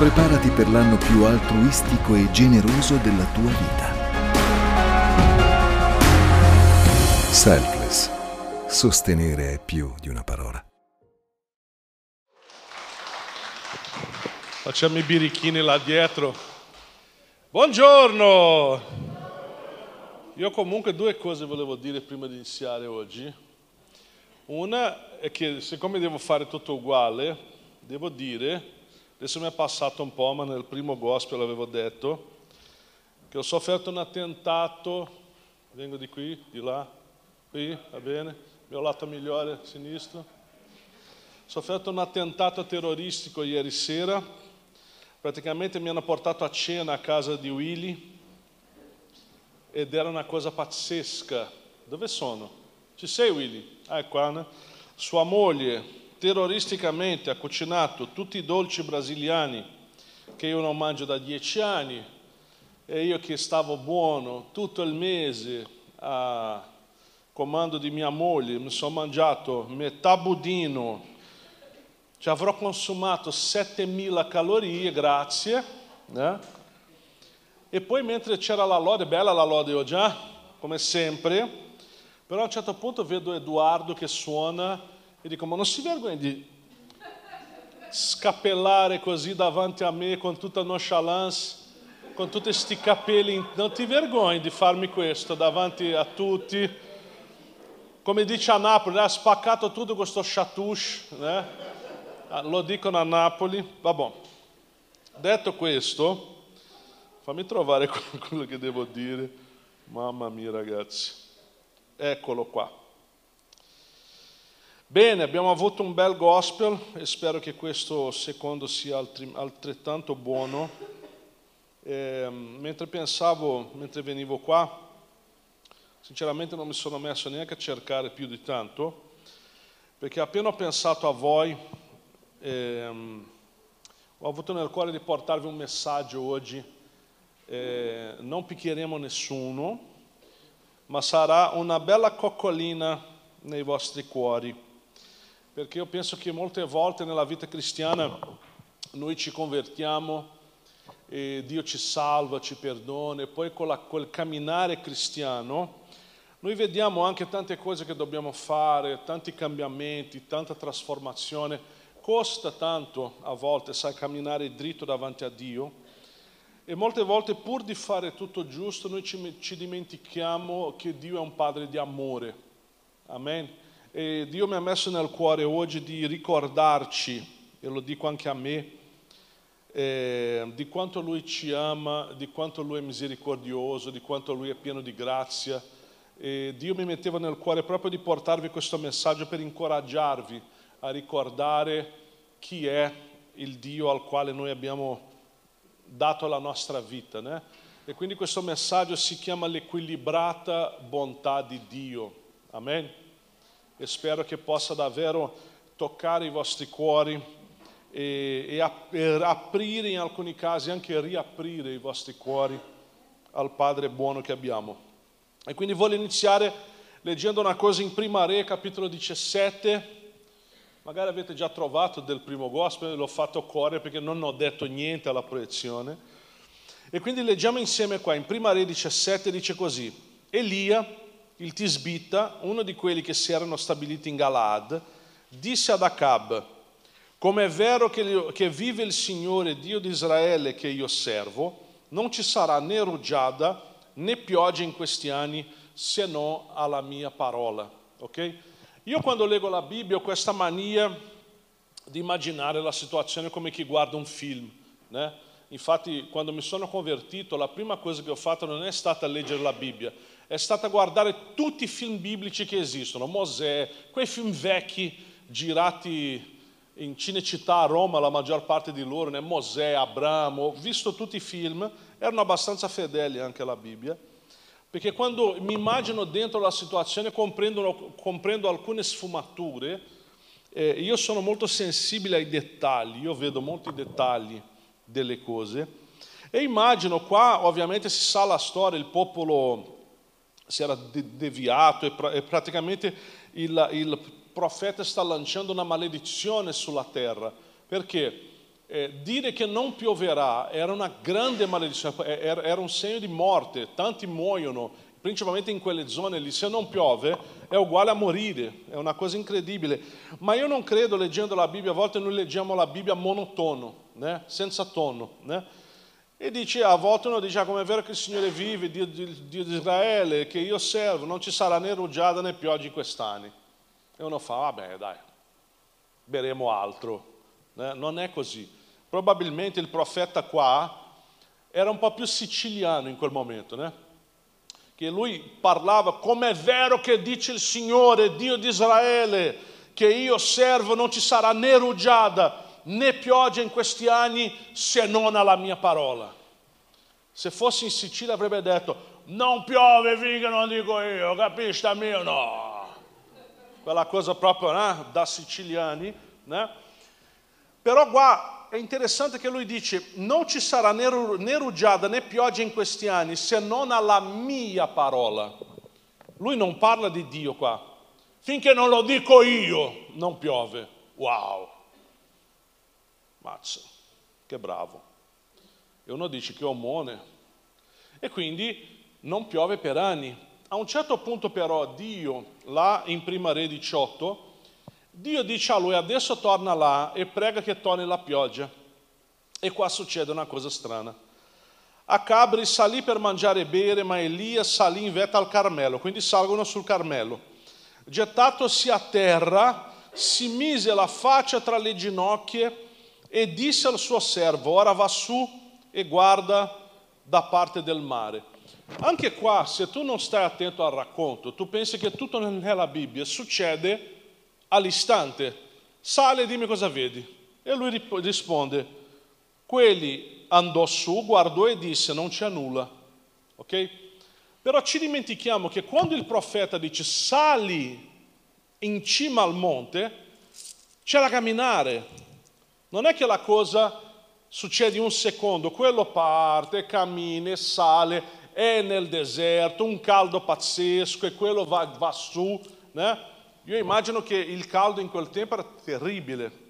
Preparati per l'anno più altruistico e generoso della tua vita. Selfless. Sostenere è più di una parola. Facciamo i birichini là dietro. Buongiorno! Io comunque due cose volevo dire prima di iniziare oggi. Una è che siccome devo fare tutto uguale, devo dire Adesso mi è passato un po', ma nel primo gospel avevo detto che ho sofferto un attentato, vengo di qui, di là, qui, va bene, il mio lato migliore, sinistro. Ho sofferto un attentato terroristico ieri sera, praticamente mi hanno portato a cena a casa di Willy ed era una cosa pazzesca. Dove sono? Ci sei Willy? Ah, è qua, né? Sua moglie, terroristicamente ha cucinato tutti i dolci brasiliani che io non mangio da dieci anni e io che stavo buono tutto il mese a comando di mia moglie mi sono mangiato metà budino ci avrò consumato 7000 calorie grazie né? e poi mentre c'era la lode bella la lode oggi eh? come sempre però a un certo punto vedo Edoardo che suona e dico, ma non si vergogna di scappellare così davanti a me con tutta nonchalance, con tutti questi capelli, non ti vergogni di farmi questo davanti a tutti? Come dice a Napoli, ha spaccato tutto questo chatouche, né? Ah, lo dicono a Napoli, vabbè. Detto questo, fammi trovare quello che devo dire. Mamma mia ragazzi, eccolo qua. Bene, abbiamo avuto un bel gospel e spero che questo secondo sia altrettanto buono. E, mentre pensavo, mentre venivo qua, sinceramente non mi sono messo neanche a cercare più di tanto, perché appena ho pensato a voi, eh, ho avuto nel cuore di portarvi un messaggio oggi. Eh, non picchieremo nessuno, ma sarà una bella coccolina nei vostri cuori perché io penso che molte volte nella vita cristiana noi ci convertiamo e Dio ci salva, ci perdona e poi con la, quel camminare cristiano noi vediamo anche tante cose che dobbiamo fare, tanti cambiamenti, tanta trasformazione. Costa tanto a volte, sai, camminare dritto davanti a Dio. E molte volte pur di fare tutto giusto noi ci, ci dimentichiamo che Dio è un Padre di amore. Amen. E Dio mi ha messo nel cuore oggi di ricordarci, e lo dico anche a me, eh, di quanto Lui ci ama, di quanto Lui è misericordioso, di quanto Lui è pieno di grazia. E Dio mi metteva nel cuore proprio di portarvi questo messaggio per incoraggiarvi a ricordare chi è il Dio al quale noi abbiamo dato la nostra vita. Né? E quindi questo messaggio si chiama l'equilibrata bontà di Dio. Amen spero che possa davvero toccare i vostri cuori e, e, e aprire in alcuni casi, anche riaprire i vostri cuori al Padre buono che abbiamo. E quindi voglio iniziare leggendo una cosa in Prima Re, capitolo 17. Magari avete già trovato del primo gospel, l'ho fatto cuore perché non ho detto niente alla proiezione. E quindi leggiamo insieme qua, in Prima Re 17 dice così, Elia il Tisbita, uno di quelli che si erano stabiliti in Galad, disse ad Acab, come è vero che, che vive il Signore Dio di Israele che io servo, non ci sarà né rugiada né pioggia in questi anni se non alla mia parola. Okay? Io quando leggo la Bibbia ho questa mania di immaginare la situazione come chi guarda un film. Né? Infatti quando mi sono convertito la prima cosa che ho fatto non è stata leggere la Bibbia, è stata guardare tutti i film biblici che esistono, Mosè, quei film vecchi girati in Cinecittà a Roma, la maggior parte di loro, né? Mosè, Abramo, visto tutti i film, erano abbastanza fedeli anche alla Bibbia, perché quando mi immagino dentro la situazione comprendo, comprendo alcune sfumature, eh, io sono molto sensibile ai dettagli, io vedo molti dettagli delle cose e immagino qua ovviamente si sa la storia, il popolo si era deviato e, pra- e praticamente il, il, profeta sta lanciando una maledizione sulla terra. Perché? eh, dire che non pioverà era una grande maledizione, eh, era, era un segno di morte, tanti muoiono, principalmente in quelle zone lì, se non piove è uguale a morire, è una cosa incredibile. Ma io non credo, leggendo la Bibbia, a volte noi leggiamo la Bibbia monotono, né? senza tono. Né? E dice, a volte uno dice, ah, come è vero che il Signore vive, Dio, Dio, Dio di Israele, che io servo, non ci sarà né rugiada né pioggia quest'anni. E uno fa, vabbè dai, beremo altro. Né? Non è così. Probabilmente il profeta qua era un po' più siciliano in quel momento, né? che lui parlava come è vero che dice il Signore, Dio di Israele, che io servo, non ci sarà né rugiada né pioggia in questi anni se non alla mia parola. Se fossi in Sicilia avrebbe detto non piove finché non dico io, capisci mio? No. Quella cosa proprio né? da siciliani. Né? Però qua è interessante che lui dice non ci sarà né, né rugiada né pioggia in questi anni se non alla mia parola. Lui non parla di Dio qua. Finché non lo dico io non piove. Wow. Mazza, che bravo. E uno dice che omone. E quindi non piove per anni. A un certo punto però Dio, là in prima re 18, Dio dice a lui adesso torna là e prega che torni la pioggia. E qua succede una cosa strana. Acabe salì per mangiare e bere, ma Elia salì in vetta al Carmelo, quindi salgono sul Carmelo. Gettatosi a terra, si mise la faccia tra le ginocchia e disse al suo servo, ora va su e guarda da parte del mare. Anche qua, se tu non stai attento al racconto, tu pensi che tutto nella Bibbia succede all'istante. Sale e dimmi cosa vedi. E lui risponde, quelli andò su, guardò e disse, non c'è nulla. Ok? Però ci dimentichiamo che quando il profeta dice sali in cima al monte, c'è da camminare, non è che la cosa succede in un secondo, quello parte, cammina, sale, è nel deserto, un caldo pazzesco e quello va, va su. Né? Io immagino che il caldo in quel tempo era terribile.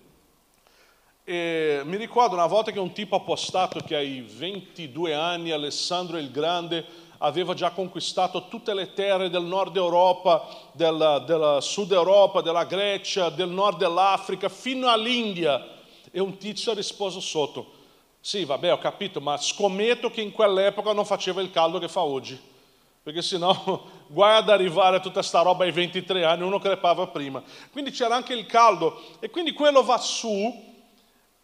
E mi ricordo una volta che un tipo ha postato che ai 22 anni Alessandro il Grande aveva già conquistato tutte le terre del nord Europa, del, del sud Europa, della Grecia, del nord dell'Africa, fino all'India e un tizio ha risposto sotto, sì vabbè ho capito, ma scommetto che in quell'epoca non faceva il caldo che fa oggi, perché sennò guai ad arrivare tutta questa roba ai 23 anni, uno crepava prima. Quindi c'era anche il caldo e quindi quello va su,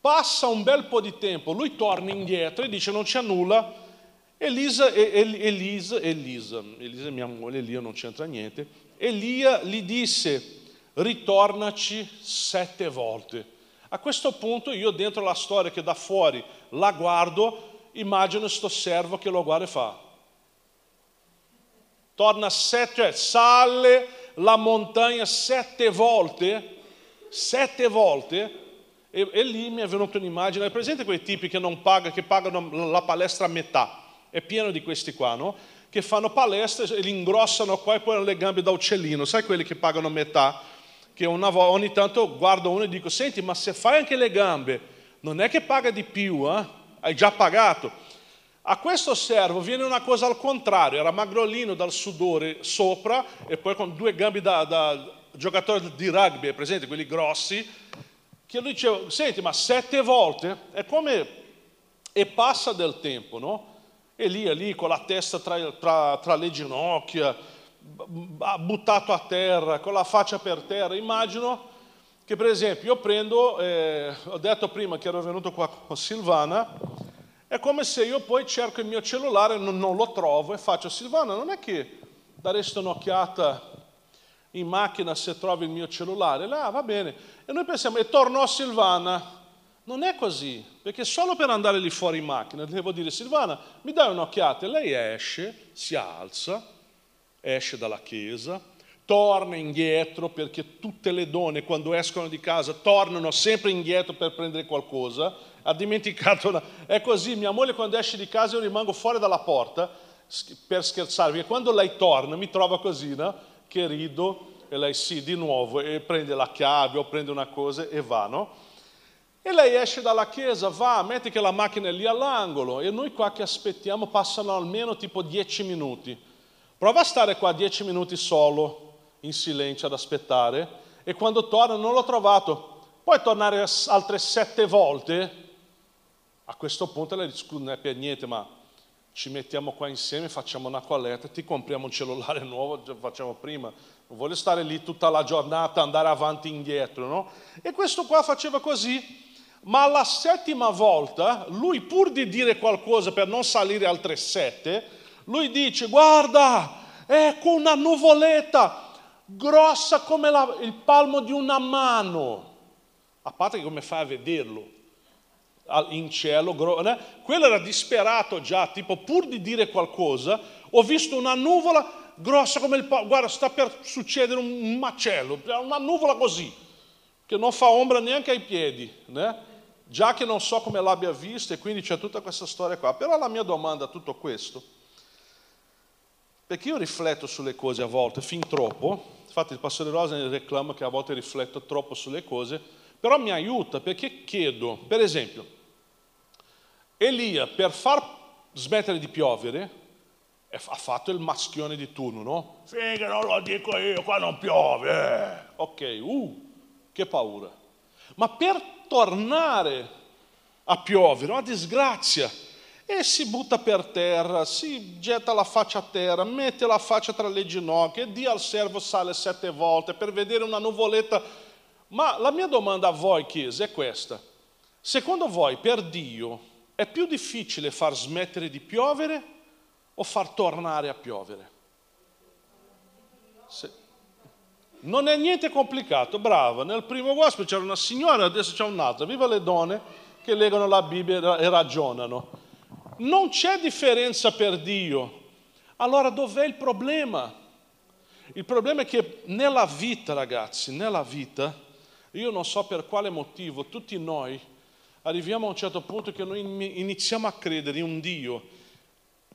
passa un bel po' di tempo, lui torna indietro e dice non c'è nulla, Elisa, Elisa, Elisa, Elisa mia moglie, Elia non c'entra niente, Elia gli disse ritornaci sette volte. A questo punto io dentro la storia che da fuori la guardo, immagino questo servo che lo guarda e fa. Torna sette, cioè sale la montagna sette volte, sette volte, e, e lì mi è venuta un'immagine, è presente quei tipi che non pagano, che pagano la palestra a metà? È pieno di questi qua, no? Che fanno palestra e li ingrossano qua e poi hanno le gambe da uccellino, sai quelli che pagano a metà? Che una, ogni tanto guardo uno e dico, senti, ma se fai anche le gambe, non è che paga di più, eh? hai già pagato. A questo servo viene una cosa al contrario, era magrolino dal sudore sopra e poi con due gambe da, da giocatore di rugby, presente, quelli grossi, che lui diceva, senti, ma sette volte è come, e passa del tempo, no? E lì, è lì con la testa tra, tra, tra le ginocchia, buttato a terra, con la faccia per terra. Immagino che per esempio io prendo, eh, ho detto prima che ero venuto qua con Silvana, è come se io poi cerco il mio cellulare, non, non lo trovo e faccio Silvana, non è che daresti un'occhiata in macchina se trovi il mio cellulare? Là, va bene. E noi pensiamo, e torno a Silvana. Non è così, perché solo per andare lì fuori in macchina devo dire Silvana, mi dai un'occhiata? E lei esce, si alza, esce dalla chiesa, torna indietro perché tutte le donne quando escono di casa tornano sempre indietro per prendere qualcosa, ha dimenticato, una... è così, mia moglie quando esce di casa io rimango fuori dalla porta per scherzare, perché quando lei torna mi trova così, no? che rido e lei sì, di nuovo, e prende la chiave o prende una cosa e va, no? E lei esce dalla chiesa, va, metti che la macchina è lì all'angolo e noi qua che aspettiamo passano almeno tipo dieci minuti. Prova a stare qua dieci minuti solo, in silenzio, ad aspettare e quando torna non l'ho trovato. Puoi tornare altre sette volte? A questo punto lei dice, non è per niente, ma ci mettiamo qua insieme, facciamo una colletta, ti compriamo un cellulare nuovo, facciamo prima. Non voglio stare lì tutta la giornata, andare avanti e indietro, no? E questo qua faceva così ma alla settima volta, lui pur di dire qualcosa per non salire altre sette, lui dice, guarda, ecco una nuvoletta grossa come la, il palmo di una mano. A parte come fai a vederlo? In cielo, né? quello era disperato già, tipo pur di dire qualcosa, ho visto una nuvola grossa come il palmo, guarda sta per succedere un macello, una nuvola così, che non fa ombra neanche ai piedi, né? già che non so come l'abbia vista e quindi c'è tutta questa storia qua. Però la mia domanda a tutto questo, perché io rifletto sulle cose a volte, fin troppo, infatti il pastore Rosa ne reclama che a volte rifletto troppo sulle cose, però mi aiuta perché chiedo, per esempio, Elia per far smettere di piovere ha fatto il maschione di turno, no? Figa, non lo dico io, qua non piove. Eh. Ok, uh, che paura. Ma per tornare a piovere, una disgrazia. E si butta per terra, si getta la faccia a terra, mette la faccia tra le ginocchia e dia al servo sale sette volte per vedere una nuvoletta. Ma la mia domanda a voi, Chiesa, è questa. Secondo voi, per Dio, è più difficile far smettere di piovere o far tornare a piovere? Se... Non è niente complicato, brava. Nel primo gospel c'era una signora, adesso c'è un'altra. Viva le donne che leggono la Bibbia e ragionano. Non c'è differenza per Dio. Allora dov'è il problema? Il problema è che nella vita, ragazzi, nella vita, io non so per quale motivo, tutti noi arriviamo a un certo punto che noi iniziamo a credere in un Dio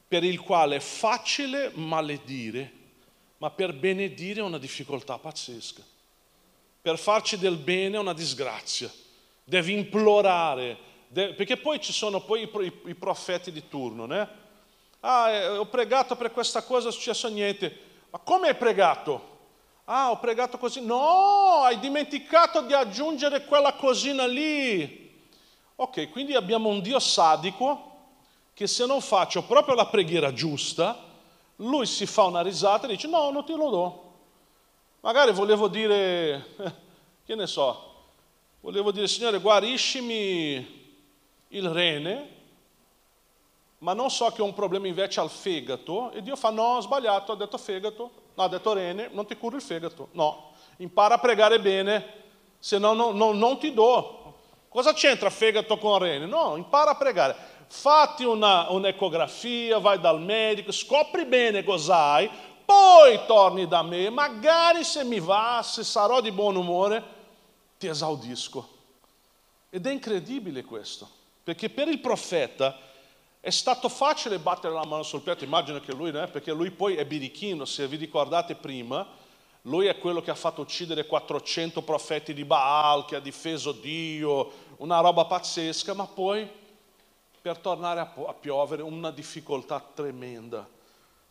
per il quale è facile maledire ma per benedire è una difficoltà pazzesca. Per farci del bene è una disgrazia. Devi implorare, perché poi ci sono poi i, profeti di turno, né? Ah, eh, ho pregato per questa cosa, è successo niente. Ma come hai pregato? Ah, ho pregato così. No, hai dimenticato di aggiungere quella cosina lì. Ok, quindi abbiamo un Dio sadico che se non faccio proprio la preghiera giusta, lui si fa una risata e dice no, non te lo do. Magari volevo dire, che ne so, volevo dire Signore guariscimi il rene, ma non so che ho un problema invece al fegato e Dio fa no, ho sbagliato, ha detto fegato, no, ha detto rene, non ti curo il fegato, no, impara a pregare bene, se no, no, no non ti do. Cosa c'entra fegato con rene? No, impara a pregare fatti una, un'ecografia, vai dal medico, scopri bene cos'hai, poi torni da me, magari se mi va, se sarò di buon umore, ti esaudisco. Ed è incredibile questo, perché per il profeta è stato facile battere la mano sul petto, immagino che lui, né? perché lui poi è birichino, se vi ricordate prima, lui è quello che ha fatto uccidere 400 profeti di Baal, che ha difeso Dio, una roba pazzesca, ma poi per tornare a piovere una difficoltà tremenda,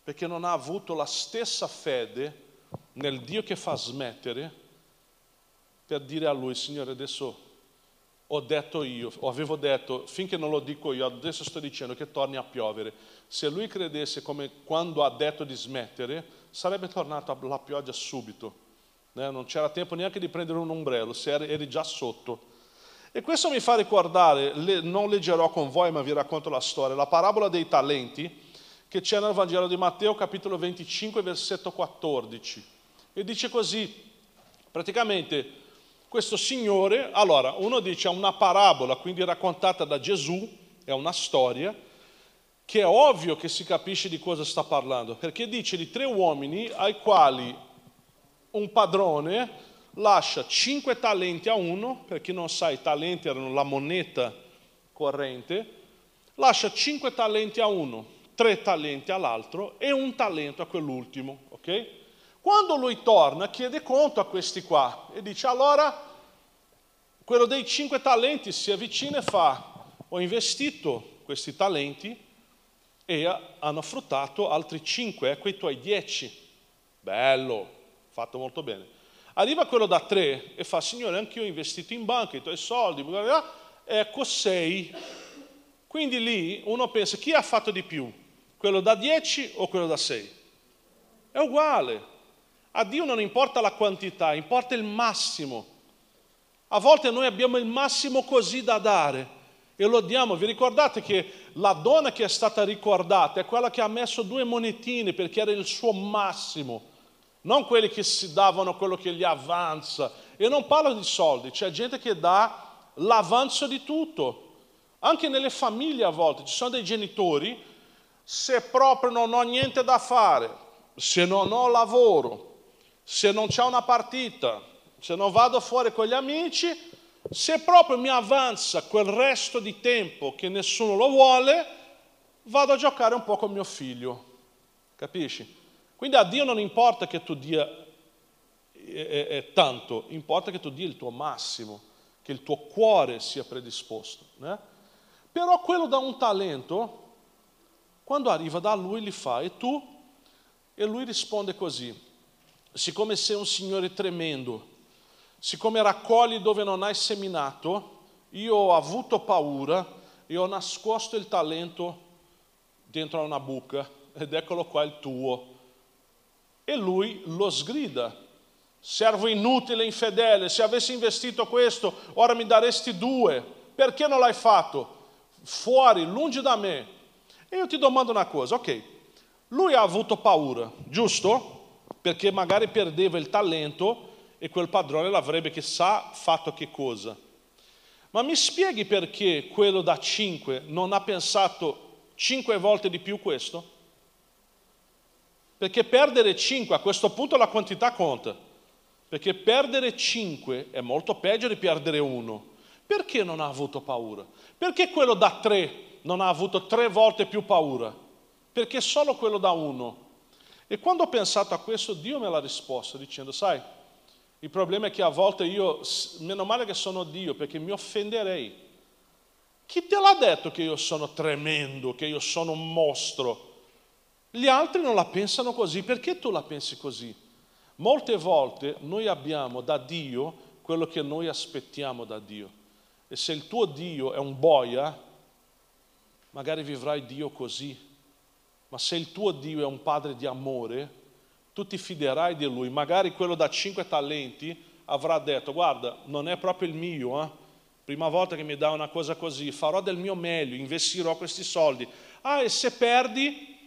perché non ha avuto la stessa fede nel Dio che fa smettere per dire a lui, Signore, adesso ho detto io, o avevo detto, finché non lo dico io, adesso sto dicendo che torni a piovere. Se lui credesse come quando ha detto di smettere, sarebbe tornata la pioggia subito. Eh, non c'era tempo neanche di prendere un ombrello, se eri già sotto. E questo mi fa ricordare, non leggerò con voi ma vi racconto la storia, la parabola dei talenti che c'è nel Vangelo di Matteo capitolo 25 versetto 14. E dice così, praticamente questo signore, allora uno dice è una parabola, quindi raccontata da Gesù, è una storia, che è ovvio che si capisce di cosa sta parlando, perché dice di tre uomini ai quali un padrone lascia cinque talenti a uno, per chi non sa i talenti erano la moneta corrente, lascia cinque talenti a uno, tre talenti all'altro e un talento a quell'ultimo, ok? Quando lui torna chiede conto a questi qua e dice allora Quello dei cinque talenti si avvicina e fa, ho investito questi talenti e hanno fruttato altri cinque, ecco i tuoi dieci. Bello, fatto molto bene. Arriva quello da tre e fa, Signore, anch'io ho investito in banca i tuoi soldi, ecco sei. Quindi lì uno pensa, chi ha fatto di più? Quello da dieci o quello da sei? È uguale. A Dio non importa la quantità, importa il massimo. A volte noi abbiamo il massimo così da dare e lo diamo. Vi ricordate che la donna che è stata ricordata è quella che ha messo due monetine perché era il suo massimo, non quelli che si davano quello che gli avanza. E non parlo di soldi, c'è gente che dà l'avanzo di tutto. Anche nelle famiglie a volte ci sono dei genitori, se proprio non ho niente da fare, se non ho lavoro, se non c'è una partita, se non vado fuori con gli amici, se proprio mi avanza quel resto di tempo che nessuno lo vuole, vado a giocare un po' con mio figlio. Capisci? Quindi a Dio non importa che tu dia eh, eh, tanto, importa che tu dia il tuo massimo, che il tuo cuore sia predisposto. Né? Però quello da un talento, quando arriva da lui, li fa e tu? E lui risponde così, siccome sei un Signore tremendo, siccome raccogli dove non hai seminato, io ho avuto paura e ho nascosto il talento dentro a una buca ed eccolo qua il tuo. E lui lo sgrida. Servo inutile, infedele, se avessi investito questo, ora mi daresti due. Perché non l'hai fatto? Fuori, lungi da me. E io ti domando una cosa, ok, lui ha avuto paura, giusto? Perché magari perdeva il talento e quel padrone l'avrebbe chissà fatto che cosa. Ma mi spieghi perché quello da 5 non ha pensato 5 volte di più questo? Perché perdere 5 a questo punto la quantità conta. Perché perdere 5 è molto peggio di perdere 1. Perché non ha avuto paura? Perché quello da 3 non ha avuto 3 volte più paura? Perché solo quello da 1. E quando ho pensato a questo, Dio me l'ha risposto dicendo, sai, il problema è che a volte io, meno male che sono Dio, perché mi offenderei. Chi te l'ha detto che io sono tremendo, che io sono un mostro? Gli altri non la pensano così, perché tu la pensi così? Molte volte noi abbiamo da Dio quello che noi aspettiamo da Dio. E se il tuo Dio è un boia, magari vivrai Dio così. Ma se il tuo Dio è un padre di amore, tu ti fiderai di lui. Magari quello da cinque talenti avrà detto, guarda, non è proprio il mio, eh? prima volta che mi dà una cosa così, farò del mio meglio, investirò questi soldi. Ah, e se perdi,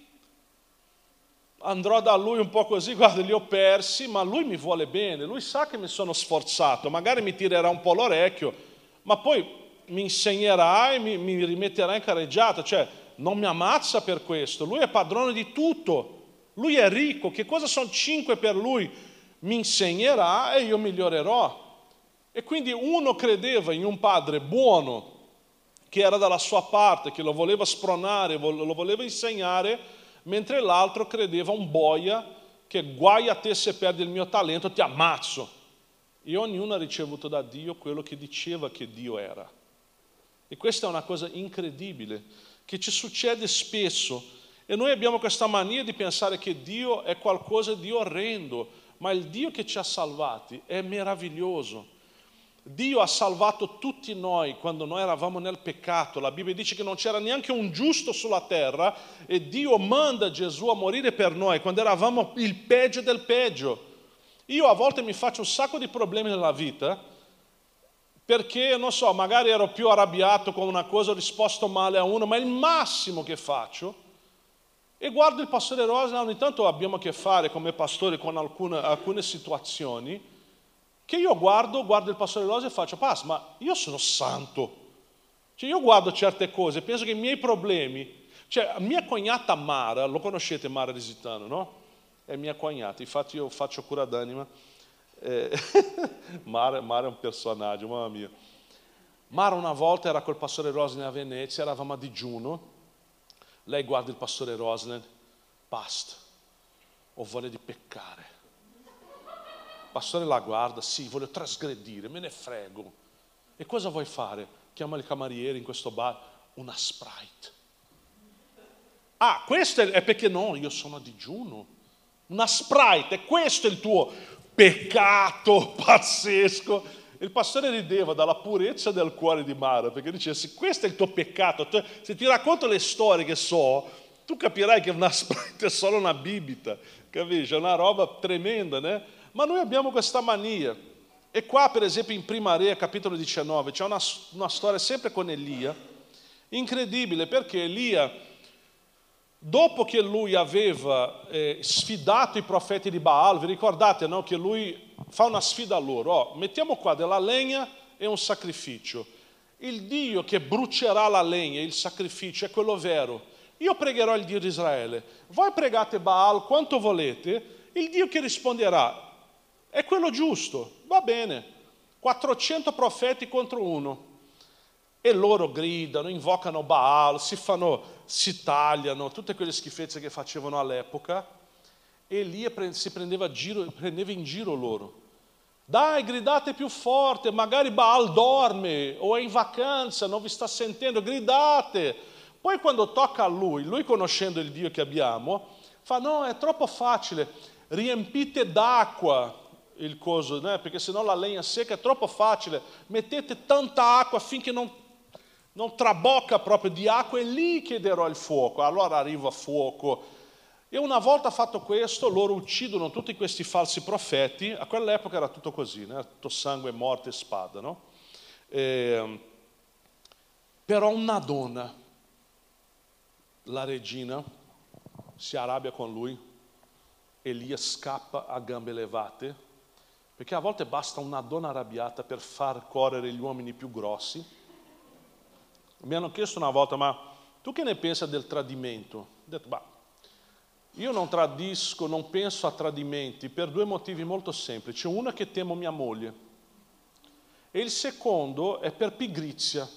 andrò da lui un po' così, guarda, li ho persi, ma lui mi vuole bene, lui sa che mi sono sforzato, magari mi tirerà un po' l'orecchio, ma poi mi insegnerà e mi, mi rimetterà in carreggiata, cioè non mi ammazza per questo, lui è padrone di tutto. Lui è ricco, che cosa sono cinque per lui? Mi insegnerà e io migliorerò. E quindi uno credeva in un padre buono, che era dalla sua parte, che lo voleva spronare, lo voleva insegnare, mentre l'altro credeva un boia che guai a te se perdi il mio talento, ti ammazzo. E ognuno ha ricevuto da Dio quello che diceva che Dio era. E questa è una cosa incredibile, che ci succede spesso e noi abbiamo questa mania di pensare che Dio è qualcosa di orrendo, ma il Dio che ci ha salvati è meraviglioso. Dio ha salvato tutti noi quando noi eravamo nel peccato. La Bibbia dice che non c'era neanche un giusto sulla terra e Dio manda Gesù a morire per noi quando eravamo il peggio del peggio. Io a volte mi faccio un sacco di problemi nella vita perché, non so, magari ero più arrabbiato con una cosa, ho risposto male a uno, ma il massimo che faccio e guardo il pastore Rosa, ogni tanto abbiamo a che fare come pastore con alcune, alcune situazioni, che io guardo, guardo il pastore Rosa e faccio, Pas, ma io sono santo. Cioè io guardo certe cose, penso che i miei problemi, cioè mia cognata Mara, lo conoscete Mara Risitano, no? È mia cognata, infatti io faccio cura d'anima. Eh, Mara, Mara, è un personaggio, mamma mia. Mara una volta era col pastore Rosne a Venezia, eravamo a digiuno, lei guarda il pastore Roslen, basta, ho voglia di peccare. Il pastore la guarda, sì, voglio trasgredire, me ne frego. E cosa vuoi fare? Chiama il cameriere in questo bar, una Sprite. Ah, questo è perché no, io sono a digiuno. Una Sprite, questo è il tuo peccato pazzesco. Il pastore rideva dalla purezza del cuore di Mara, perché diceva, se questo è il tuo peccato, se ti racconto le storie che so, tu capirai che una Sprite è solo una bibita, capisci? È una roba tremenda, né? Ma noi abbiamo questa mania. E qua, per esempio, in Prima Re, capitolo 19, c'è una, una storia sempre con Elia, incredibile, perché Elia Dopo che lui aveva eh, sfidato i profeti di Baal, vi ricordate no, che lui fa una sfida a loro, oh, mettiamo qua della legna e un sacrificio. Il Dio che brucerà la legna, il sacrificio, è quello vero. Io pregherò il Dio di Israele. Voi pregate Baal quanto volete, il Dio che risponderà è quello giusto. Va bene. 400 profeti contro uno. E loro gridano, invocano Baal, si, fanno, si tagliano, tutte quelle schifezze che facevano all'epoca. E Elia si prendeva, giro, prendeva in giro loro. Dai, gridate più forte, magari Baal dorme o è in vacanza, non vi sta sentendo, gridate. Poi quando tocca a lui, lui conoscendo il Dio che abbiamo, fa no, è troppo facile, riempite d'acqua il coso, né? perché sennò la legna secca è troppo facile, mettete tanta acqua finché non non trabocca proprio di acqua e lì chiederò il fuoco. Allora arriva fuoco. E una volta fatto questo, loro uccidono tutti questi falsi profeti. A quell'epoca era tutto così, né? tutto sangue, morte e spada. No? E, ehm, però una donna, la regina, si arrabbia con lui, Elia scappa a gambe levate, perché a volte basta una donna arrabbiata per far correre gli uomini più grossi mi hanno chiesto una volta, ma tu che ne pensi del tradimento? Ho detto, bah, io non tradisco, non penso a tradimenti per due motivi molto semplici. Uno è che temo mia moglie e il secondo è per pigrizia.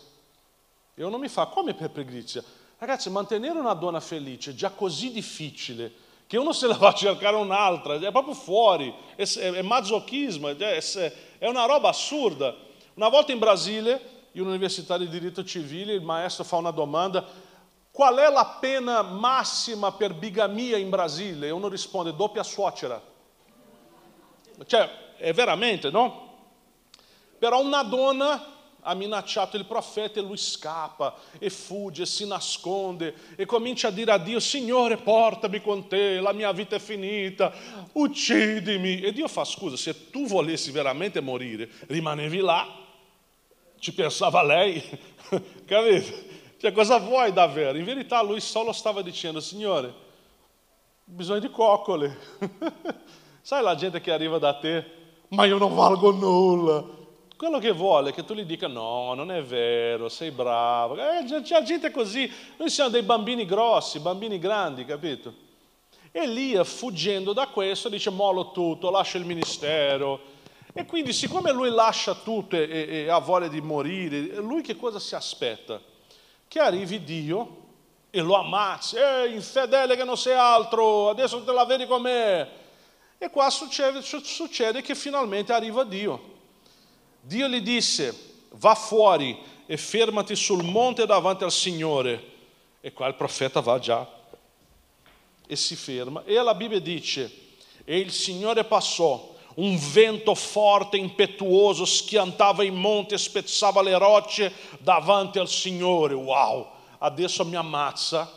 E uno mi fa, come per pigrizia? Ragazzi, mantenere una donna felice è già così difficile che uno se la va a cercare un'altra, è proprio fuori, è, è, è masochismo, è, è una roba assurda. Una volta in Brasile in un'università di diritto civile il maestro fa una domanda, qual è la pena massima per bigamia in Brasile? E uno risponde, doppia suocera. Cioè, è veramente, no? Però una donna ha minacciato il profeta e lui scappa e fugge, si nasconde e comincia a dire a Dio, Signore portami con te, la mia vita è finita, uccidimi. E Dio fa, scusa, se tu volessi veramente morire, rimanevi là ci pensava lei, capito? Cioè, cosa vuoi davvero? In verità lui solo stava dicendo, Signore, bisogno di coccole. Sai la gente che arriva da te, ma io non valgo nulla. Quello che vuole è che tu gli dica no, non è vero, sei bravo. Eh, c'è gente così, noi siamo dei bambini grossi, bambini grandi, capito? Elia, fuggendo da questo, dice mollo tutto, lascio il ministero, e quindi siccome lui lascia tutto e, e, e, ha voglia di morire, lui che cosa si aspetta? Che arrivi Dio e lo ammazzi, ehi infedele che non sei altro, adesso te la vedi com'è. E qua succede, succede che finalmente arriva Dio. Dio gli disse, va fuori e fermati sul monte davanti al Signore. E qua il profeta va già e si ferma. E la Bibbia dice, e il Signore passò un vento forte, impetuoso, schiantava i monti e spezzava le rocce davanti al Signore. Wow, adesso mi ammazza.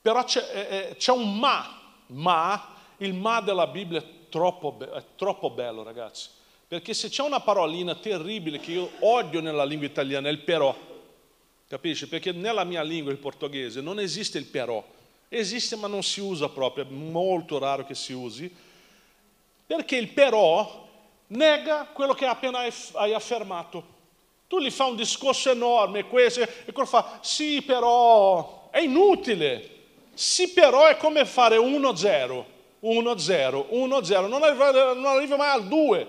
Però c'è, eh, eh, c'è un ma, ma, il ma della Bibbia è troppo, è troppo bello ragazzi. Perché se c'è una parolina terribile che io odio nella lingua italiana è il però. Capisci? Perché nella mia lingua, il portoghese, non esiste il però. Esiste ma non si usa proprio, è molto raro che si usi perché il però nega quello che appena hai affermato. Tu gli fai un discorso enorme questo, e quello fa, sì però, è inutile. Sì però è come fare 1-0, 1-0, 1-0, non arriva, non arriva mai al 2.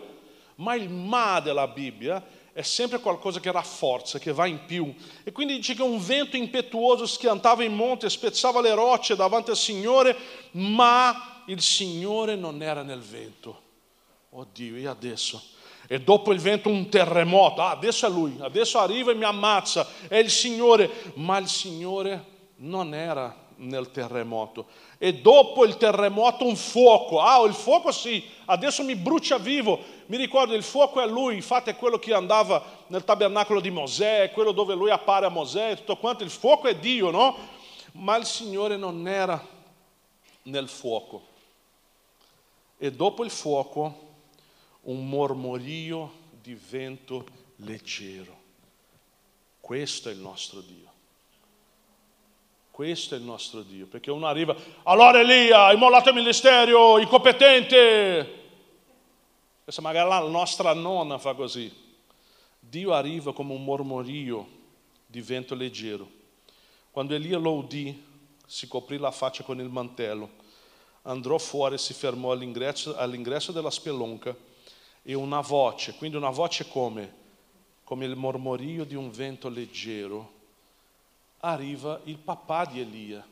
Ma il ma della Bibbia è sempre qualcosa che rafforza, che va in più. E quindi dice che un vento impetuoso schiantava il monte, spezzava le rocce davanti al Signore, ma il Signore non era nel vento. Oddio, e adesso? e dopo il vento un terremoto. Ah, adesso è lui, adesso arriva e mi ammazza, è il Signore. Ma il Signore non era nel terremoto. E dopo il terremoto un fuoco. Ah, il fuoco sì, adesso mi brucia vivo. Mi ricordo, il fuoco è lui, infatti è quello che andava nel tabernacolo di Mosè, è quello dove lui appare a Mosè e tutto quanto. Il fuoco è Dio, no? Ma il Signore non era nel fuoco. E dopo il fuoco un mormorio di vento leggero. Questo è il nostro Dio. Questo è il nostro Dio, perché uno arriva, allora Elia, hai mollato il ministero, incompetente. Questa magari la nostra nonna fa così. Dio arriva come un mormorio di vento leggero. Quando Elia lo udì, si coprì la faccia con il mantello, andò fuori si fermò all'ingresso, all'ingresso della spelonca e una voce, quindi una voce come? Come il mormorio di un vento leggero, arriva il papà di Elia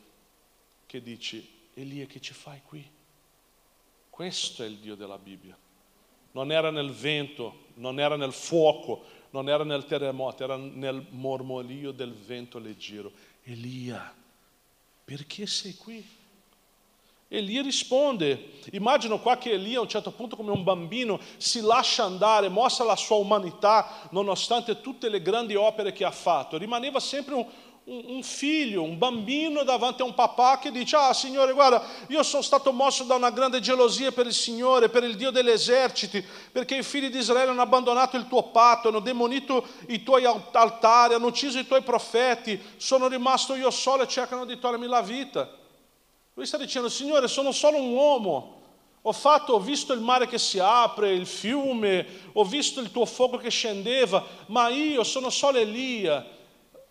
che dice, Elia che ci fai qui? Questo è il Dio della Bibbia. Non era nel vento, non era nel fuoco, non era nel terremoto, era nel mormorio del vento leggero. Elia, perché sei qui? Elia risponde. Immagino qua che Elia a un certo punto come un bambino si lascia andare, mostra la sua umanità nonostante tutte le grandi opere che ha fatto. Rimaneva sempre un, un, figlio, un bambino davanti a un papà che dice, ah Signore guarda, io sono stato mosso da una grande gelosia per il Signore, per il Dio degli eserciti, perché i figli di Israele hanno abbandonato il tuo patto, hanno demonito i tuoi altari, hanno ucciso i tuoi profeti, sono rimasto io solo e cercano di togliermi la vita. Lui sta dicendo, Signore, sono solo un uomo, ho, fatto, ho visto il mare che si apre, il fiume, ho visto il tuo fuoco che scendeva, ma io sono solo Elia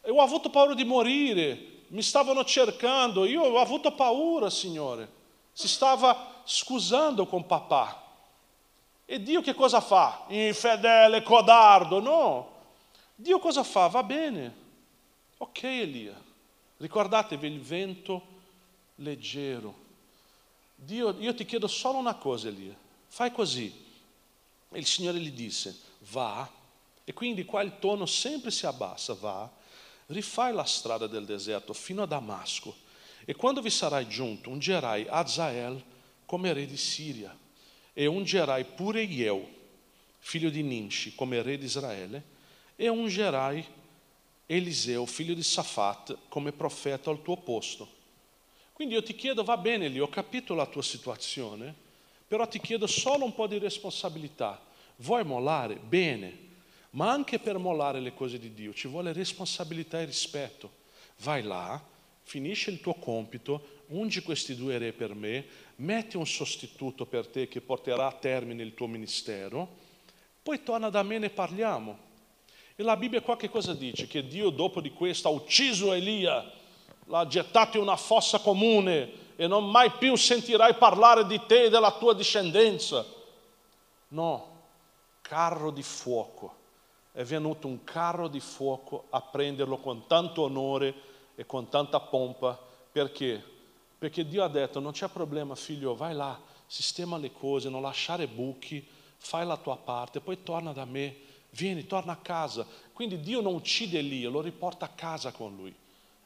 ho avuto paura di morire, mi stavano cercando, io ho avuto paura, Signore. Si stava scusando con papà. E Dio che cosa fa? Infedele, codardo? No. Dio cosa fa? Va bene. Ok, Elia. Ricordatevi il vento leggero. Dio, io ti chiedo solo una cosa, Elia. Fai così. E il Signore gli disse, va. E quindi qua il tono sempre si abbassa, va rifai la strada del deserto fino a Damasco e quando vi sarai giunto ungerai Azael come re di Siria e ungerai pure Ieu, figlio di Ninci, come re di Israele e ungerai Eliseo, figlio di Safat, come profeta al tuo posto. Quindi io ti chiedo, va bene lì, ho capito la tua situazione, però ti chiedo solo un po' di responsabilità. Vuoi mollare? Bene, ma anche per mollare le cose di Dio ci vuole responsabilità e rispetto. Vai là, finisci il tuo compito, ungi questi due re per me, metti un sostituto per te che porterà a termine il tuo ministero, poi torna da me e ne parliamo. E la Bibbia qua che cosa dice? Che Dio dopo di questo ha ucciso Elia, l'ha gettato in una fossa comune e non mai più sentirai parlare di te e della tua discendenza. No, carro di fuoco è venuto un carro di fuoco a prenderlo con tanto onore e con tanta pompa. Perché? Perché Dio ha detto, non c'è problema figlio, vai là, sistema le cose, non lasciare buchi, fai la tua parte, poi torna da me, vieni, torna a casa. Quindi Dio non uccide Elia, lo riporta a casa con lui.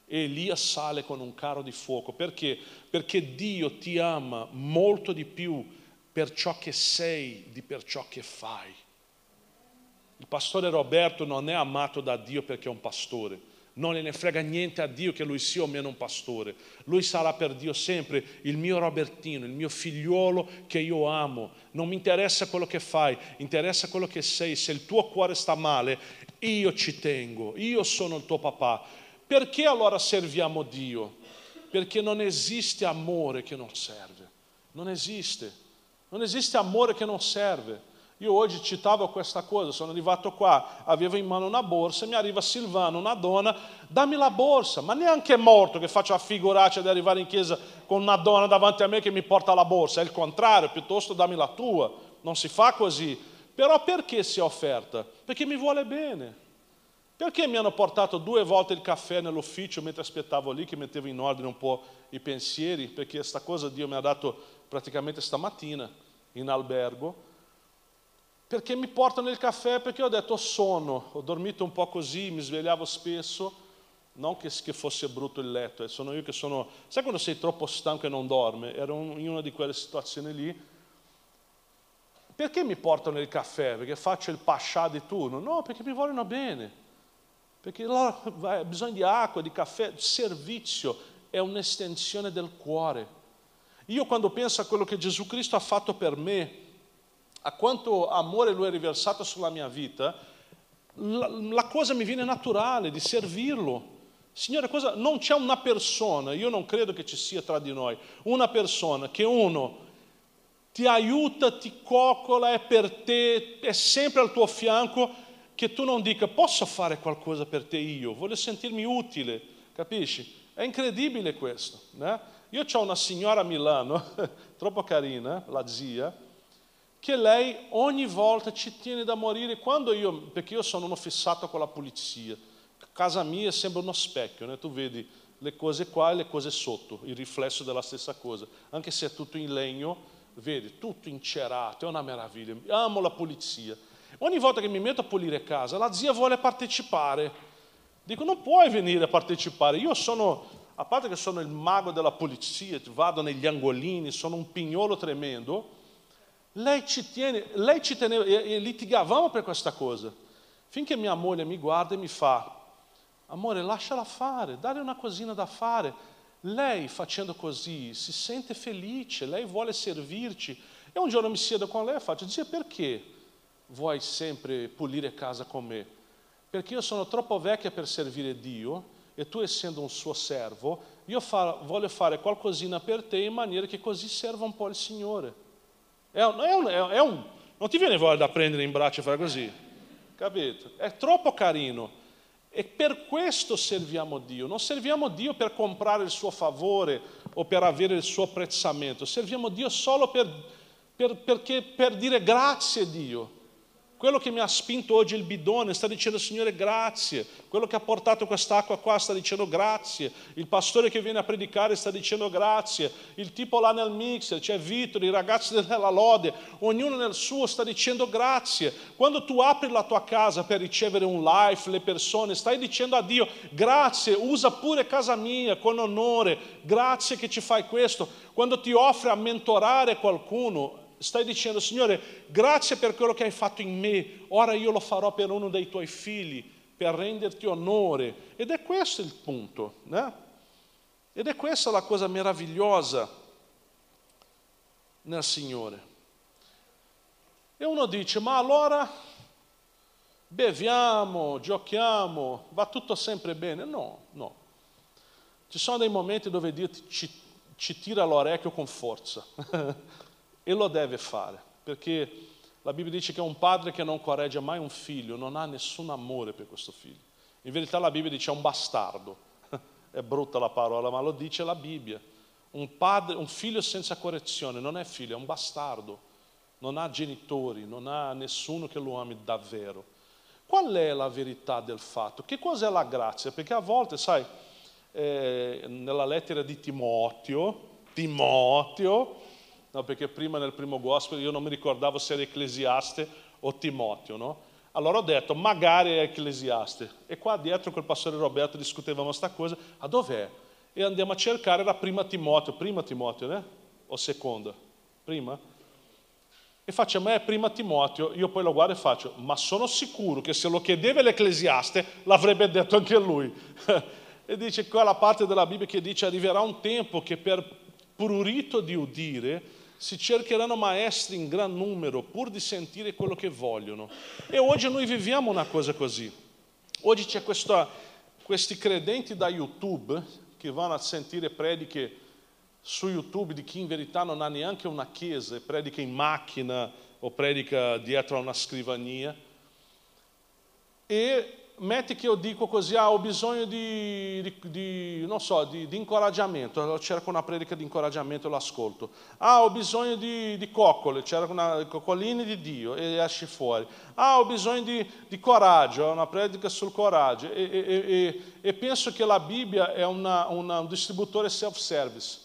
E Elia sale con un carro di fuoco. Perché? Perché Dio ti ama molto di più per ciò che sei di per ciò che fai. Il pastore Roberto non è amato da Dio perché è un pastore. Non ne frega niente a Dio che lui sia o meno un pastore. Lui sarà per Dio sempre il mio Robertino, il mio figliuolo che io amo. Non mi interessa quello che fai, interessa quello che sei. Se il tuo cuore sta male, io ci tengo, io sono il tuo papà. Perché allora serviamo Dio? Perché non esiste amore che non serve. Non esiste. Non esiste amore che non serve. Io oggi citavo questa cosa, sono arrivato qua, avevo in mano una borsa, mi arriva Silvano, una donna, dammi la borsa, ma neanche morto che faccio la figuraccia di arrivare in chiesa con una donna davanti a me che mi porta la borsa, è il contrario, piuttosto dammi la tua, non si fa così. Però perché si è offerta? Perché mi vuole bene. Perché mi hanno portato due volte il caffè nell'ufficio mentre aspettavo lì, che mettevo in ordine un po' i pensieri, perché questa cosa Dio mi ha dato praticamente stamattina in albergo perché mi portano il caffè? Perché ho detto sono, ho dormito un po' così, mi svegliavo spesso, non che, fosse brutto il letto, eh, sono io che sono... Sai quando sei troppo stanco e non dorme? Ero in una di quelle situazioni lì. Perché mi portano il caffè? Perché faccio il pascià di turno? No, perché mi vogliono bene. Perché loro hanno bisogno di acqua, di caffè, servizio, è un'estensione del cuore. Io quando penso a quello che Gesù Cristo ha fatto per me, a quanto amore lui ha riversato sulla mia vita, la, la cosa mi viene naturale di servirlo. Signore, cosa, non c'è una persona, io non credo che ci sia tra di noi, una persona che uno ti aiuta, ti coccola, è per te, è sempre al tuo fianco, che tu non dica posso fare qualcosa per te io, voglio sentirmi utile, capisci? È incredibile questo. Né? Io ho una signora a Milano, troppo carina, la zia, che lei ogni volta ci tiene da morire, quando io, perché io sono uno fissato con la pulizia, casa mia sembra uno specchio, né? tu vedi le cose qua e le cose sotto, il riflesso della stessa cosa, anche se è tutto in legno, vedi, tutto incerato, è una meraviglia, amo la pulizia. Ogni volta che mi metto a pulire casa, la zia vuole partecipare, dico non puoi venire a partecipare, io sono, a parte che sono il mago della pulizia, vado negli angolini, sono un pignolo tremendo, lei ci tiene, lei ci teneva, e, e litigavamo per questa cosa. Finché mia moglie mi guarda e mi fa, amore lasciala fare, dare una cosina da fare. Lei facendo così si sente felice, lei vuole servirci. E un giorno mi siedo con lei e faccio, zia perché vuoi sempre pulire casa con me? Perché io sono troppo vecchia per servire Dio e tu essendo un suo servo, io fa, voglio fare qualcosina per te in maniera che così serva un po' il Signore. È un, è un, è un, non ti viene voglia da prendere in braccio e fare così, capito? È troppo carino. E per questo serviamo Dio. Non serviamo Dio per comprare il suo favore o per avere il suo apprezzamento. Serviamo Dio solo per, per, perché, per dire grazie a Dio. Quello che mi ha spinto oggi il bidone sta dicendo Signore grazie, quello che ha portato quest'acqua qua sta dicendo grazie, il pastore che viene a predicare sta dicendo grazie, il tipo là nel mixer, c'è Vittor, i ragazzi della lode, ognuno nel suo sta dicendo grazie. Quando tu apri la tua casa per ricevere un life, le persone, stai dicendo a Dio grazie, usa pure casa mia con onore, grazie che ci fai questo. Quando ti offre a mentorare qualcuno, stai dicendo, Signore, grazie per quello che hai fatto in me, ora io lo farò per uno dei tuoi figli, per renderti onore. Ed è questo il punto, né? Ed è questa la cosa meravigliosa nel Signore. E uno dice, ma allora beviamo, giochiamo, va tutto sempre bene? No, no. Ci sono dei momenti dove Dio ci, ci tira l'orecchio con forza. e lo deve fare, perché la Bibbia dice che un padre che non corregge mai un figlio non ha nessun amore per questo figlio. In verità la Bibbia dice è un bastardo, è brutta la parola, ma lo dice la Bibbia. Un, padre, un figlio senza correzione non è figlio, è un bastardo, non ha genitori, non ha nessuno che lo ami davvero. Qual è la verità del fatto? Che cos'è la grazia? Perché a volte, sai, eh, nella lettera di Timoteo, Timoteo, no? perché prima nel primo gospel io non mi ricordavo se era Ecclesiaste o Timoteo, no? Allora ho detto, magari è Ecclesiaste. E qua dietro col pastore Roberto discutevamo questa cosa, a dov'è? E andiamo a cercare la prima Timoteo, prima Timoteo, né? O seconda? Prima? E facciamo, è prima Timoteo, io poi lo guardo e faccio, ma sono sicuro che se lo chiedeva l'Ecclesiaste l'avrebbe detto anche lui. e dice qua la parte della Bibbia che dice arriverà un tempo che per prurito di udire si cercheranno maestri in gran numero pur di sentire quello che vogliono. E oggi noi viviamo una cosa così. Oggi c'è questa, questi credenti da YouTube che vanno a sentire prediche su YouTube di chi in verità non ha neanche una chiesa, predica in macchina o predica dietro a una scrivania. E metti che io dico così, ah, ho bisogno di, di, di non so, di, di, incoraggiamento, cerco una predica di incoraggiamento e l'ascolto. Ah, ho bisogno di, di coccole, cerco una coccoline di Dio e esci fuori. Ah, ho bisogno di, coraggio, una predica sul coraggio. E, e, e, e penso che la Bibbia è una, una, un distributore self-service.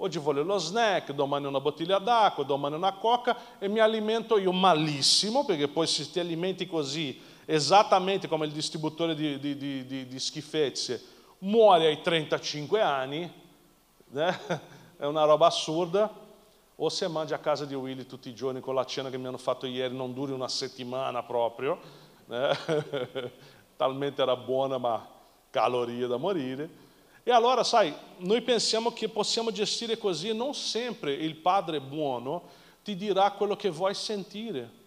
Oggi voglio lo snack, domani una bottiglia d'acqua, domani una coca e mi alimento io malissimo, perché poi se ti alimenti così, esattamente come il distributore di, di, di, di schifezze, muori ai 35 anni, eh? è una roba assurda, o se mangi a casa di Willy tutti i giorni con la cena che mi hanno fatto ieri, non duri una settimana proprio, eh? talmente era buona ma calorie da morire. E allora, sai, noi pensiamo che possiamo gestire così, non sempre il padre buono ti dirà quello che vuoi sentire.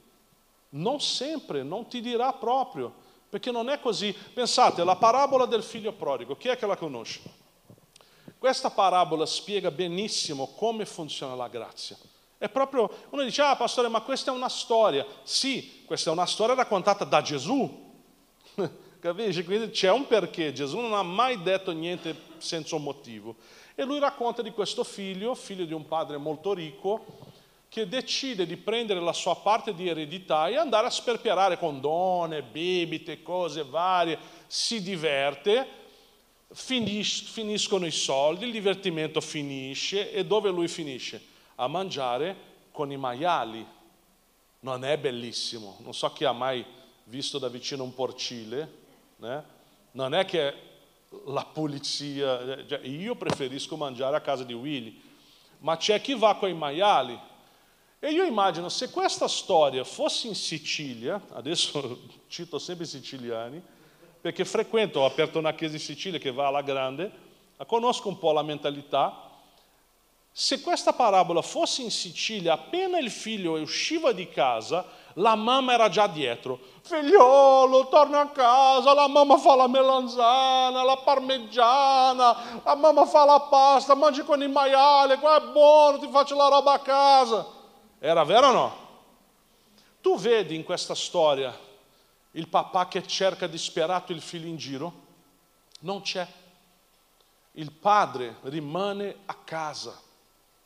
Non sempre, non ti dirà proprio, perché non è così. Pensate, la parabola del figlio prodigo, chi è che la conosce? Questa parabola spiega benissimo come funziona la grazia. È proprio, uno dice, ah pastore, ma questa è una storia. Sì, questa è una storia raccontata da Gesù. Capisci? Quindi c'è un perché. Gesù non ha mai detto niente senza un motivo. E lui racconta di questo figlio, figlio di un padre molto ricco, che decide di prendere la sua parte di eredità e andare a sperperare con donne, bibite, cose varie, si diverte, finis- finiscono i soldi, il divertimento finisce e dove lui finisce? A mangiare con i maiali. Non è bellissimo, non so chi ha mai visto da vicino un porcile, né? non è che la pulizia, cioè, io preferisco mangiare a casa di Willy, ma c'è chi va con i maiali. E io immagino se questa storia fosse in Sicilia, adesso cito sempre i siciliani, perché frequento, ho aperto una chiesa in Sicilia che va alla grande, conosco un po' la mentalità, se questa parabola fosse in Sicilia, appena il figlio usciva di casa, la mamma era già dietro. Figliolo, torna a casa, la mamma fa la melanzana, la parmigiana, la mamma fa la pasta, mangi con il maiale, qua è buono, ti faccio la roba a casa. Era vero o no? Tu vedi in questa storia il papà che cerca disperato il figlio in giro? Non c'è. Il padre rimane a casa.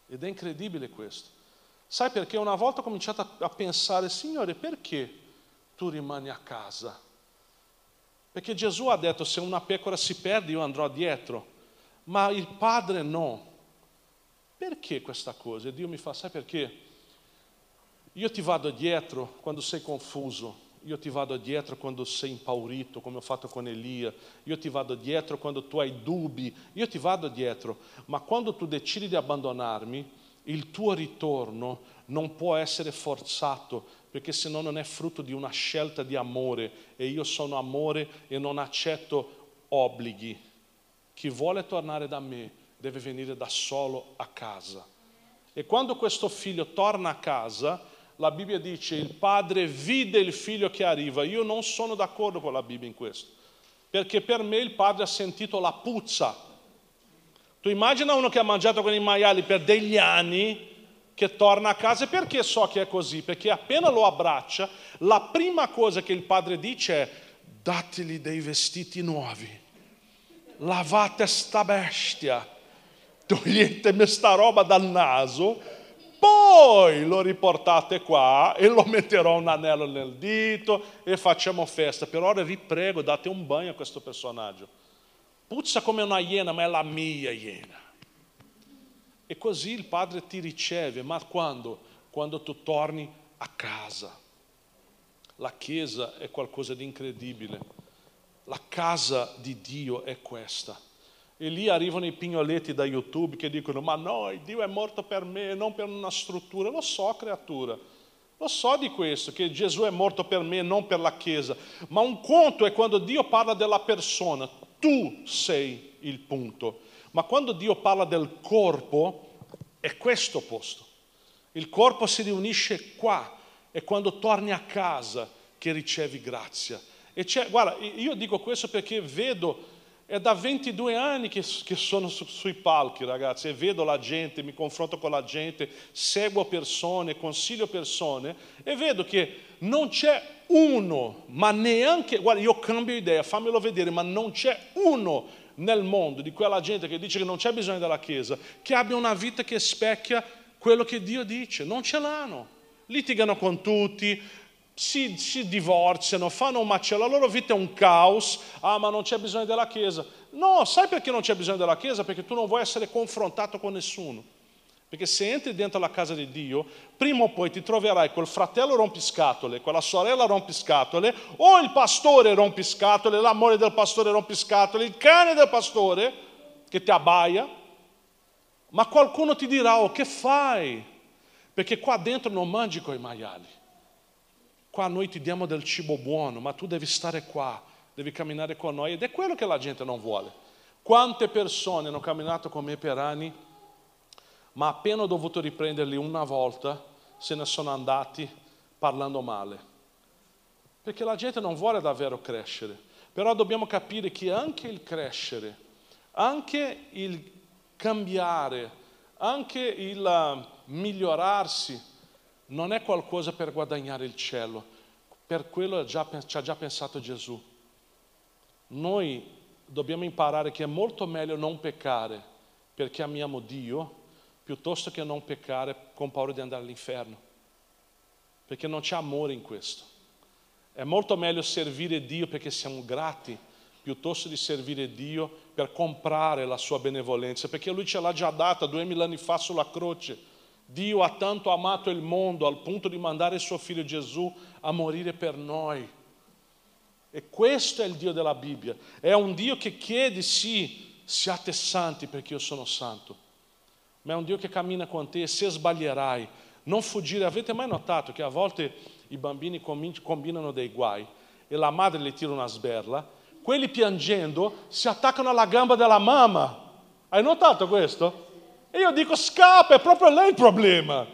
Ed è incredibile questo. Sai perché una volta ho cominciato a, pensare, Signore, perché tu rimani a casa? Perché Gesù ha detto, se una pecora si perde io andrò dietro, ma il Padre no. Perché questa cosa? E Dio mi fa, sai perché? Io ti vado dietro quando sei confuso, io ti vado dietro quando sei impaurito, come ho fatto con Elia, io ti vado dietro quando tu hai dubbi, io ti vado dietro, ma quando tu decidi di abbandonarmi, il tuo ritorno non può essere forzato, perché se no non è frutto di una scelta di amore. E io sono amore e non accetto obblighi. Chi vuole tornare da me deve venire da solo a casa. E quando questo figlio torna a casa, la Bibbia dice il padre vide il figlio che arriva. Io non sono d'accordo con la Bibbia in questo, perché per me il padre ha sentito la puzza tu immagina uno che ha mangiato con i maiali per degli anni, che torna a casa, perché so che è così? Perché appena lo abbraccia, la prima cosa che il padre dice è dateli dei vestiti nuovi, lavate sta bestia, toglietemi sta roba dal naso, poi lo riportate qua e lo metterò un anello nel dito e facciamo festa. Per ora vi prego, date un bagno a questo personaggio. Puzza come una iena, ma è la mia iena. E così il Padre ti riceve, ma quando? Quando tu torni a casa. La Chiesa è qualcosa di incredibile. La casa di Dio è questa. E lì arrivano i pignoletti da YouTube che dicono, ma no, Dio è morto per me, non per una struttura. Lo so, creatura. Lo so di questo, che Gesù è morto per me, non per la Chiesa. Ma un conto è quando Dio parla della persona tu sei il punto. Ma quando Dio parla del corpo, è questo posto. Il corpo si riunisce qua e quando torni a casa che ricevi grazia. E c'è, guarda, io dico questo perché vedo, è da 22 anni che, che sono su, sui palchi, ragazzi, e vedo la gente, mi confronto con la gente, seguo persone, consiglio persone e vedo che non c'è uno, ma neanche, guarda, io cambio idea, fammelo vedere, ma non c'è uno nel mondo di quella gente che dice che non c'è bisogno della Chiesa, che abbia una vita che specchia quello che Dio dice, non ce l'hanno. Litigano con tutti, si, si divorziano, fanno un macello, la loro vita è un caos, ah ma non c'è bisogno della Chiesa. No, sai perché non c'è bisogno della Chiesa? Perché tu non vuoi essere confrontato con nessuno. Perché se entri dentro la casa di Dio, prima o poi ti troverai quel fratello rompiscatole, quella sorella rompiscatole, o il pastore rompiscatole, l'amore del pastore rompiscatole, il cane del pastore che ti abbaia, ma qualcuno ti dirà, oh che fai? Perché qua dentro non mangi coi maiali. Qua noi ti diamo del cibo buono, ma tu devi stare qua, devi camminare con noi ed è quello che la gente non vuole. Quante persone hanno camminato con me per anni ma appena ho dovuto riprenderli una volta se ne sono andati parlando male. Perché la gente non vuole davvero crescere, però dobbiamo capire che anche il crescere, anche il cambiare, anche il uh, migliorarsi non è qualcosa per guadagnare il cielo, per quello già, ci ha già pensato Gesù. Noi dobbiamo imparare che è molto meglio non peccare perché amiamo Dio piuttosto che non peccare con paura di andare all'inferno, perché non c'è amore in questo. È molto meglio servire Dio perché siamo grati, piuttosto di servire Dio per comprare la sua benevolenza, perché Lui ce l'ha già data duemila anni fa sulla croce. Dio ha tanto amato il mondo al punto di mandare il suo figlio Gesù a morire per noi. E questo è il Dio della Bibbia. È un Dio che chiede, sì, siate santi perché io sono santo ma è un Dio che cammina con te e se sbaglierai, non fuggire. Avete mai notato che a volte i bambini combinano dei guai e la madre le tira una sberla, quelli piangendo si attaccano alla gamba della mamma. Hai notato questo? E io dico scappa, è proprio lei il problema.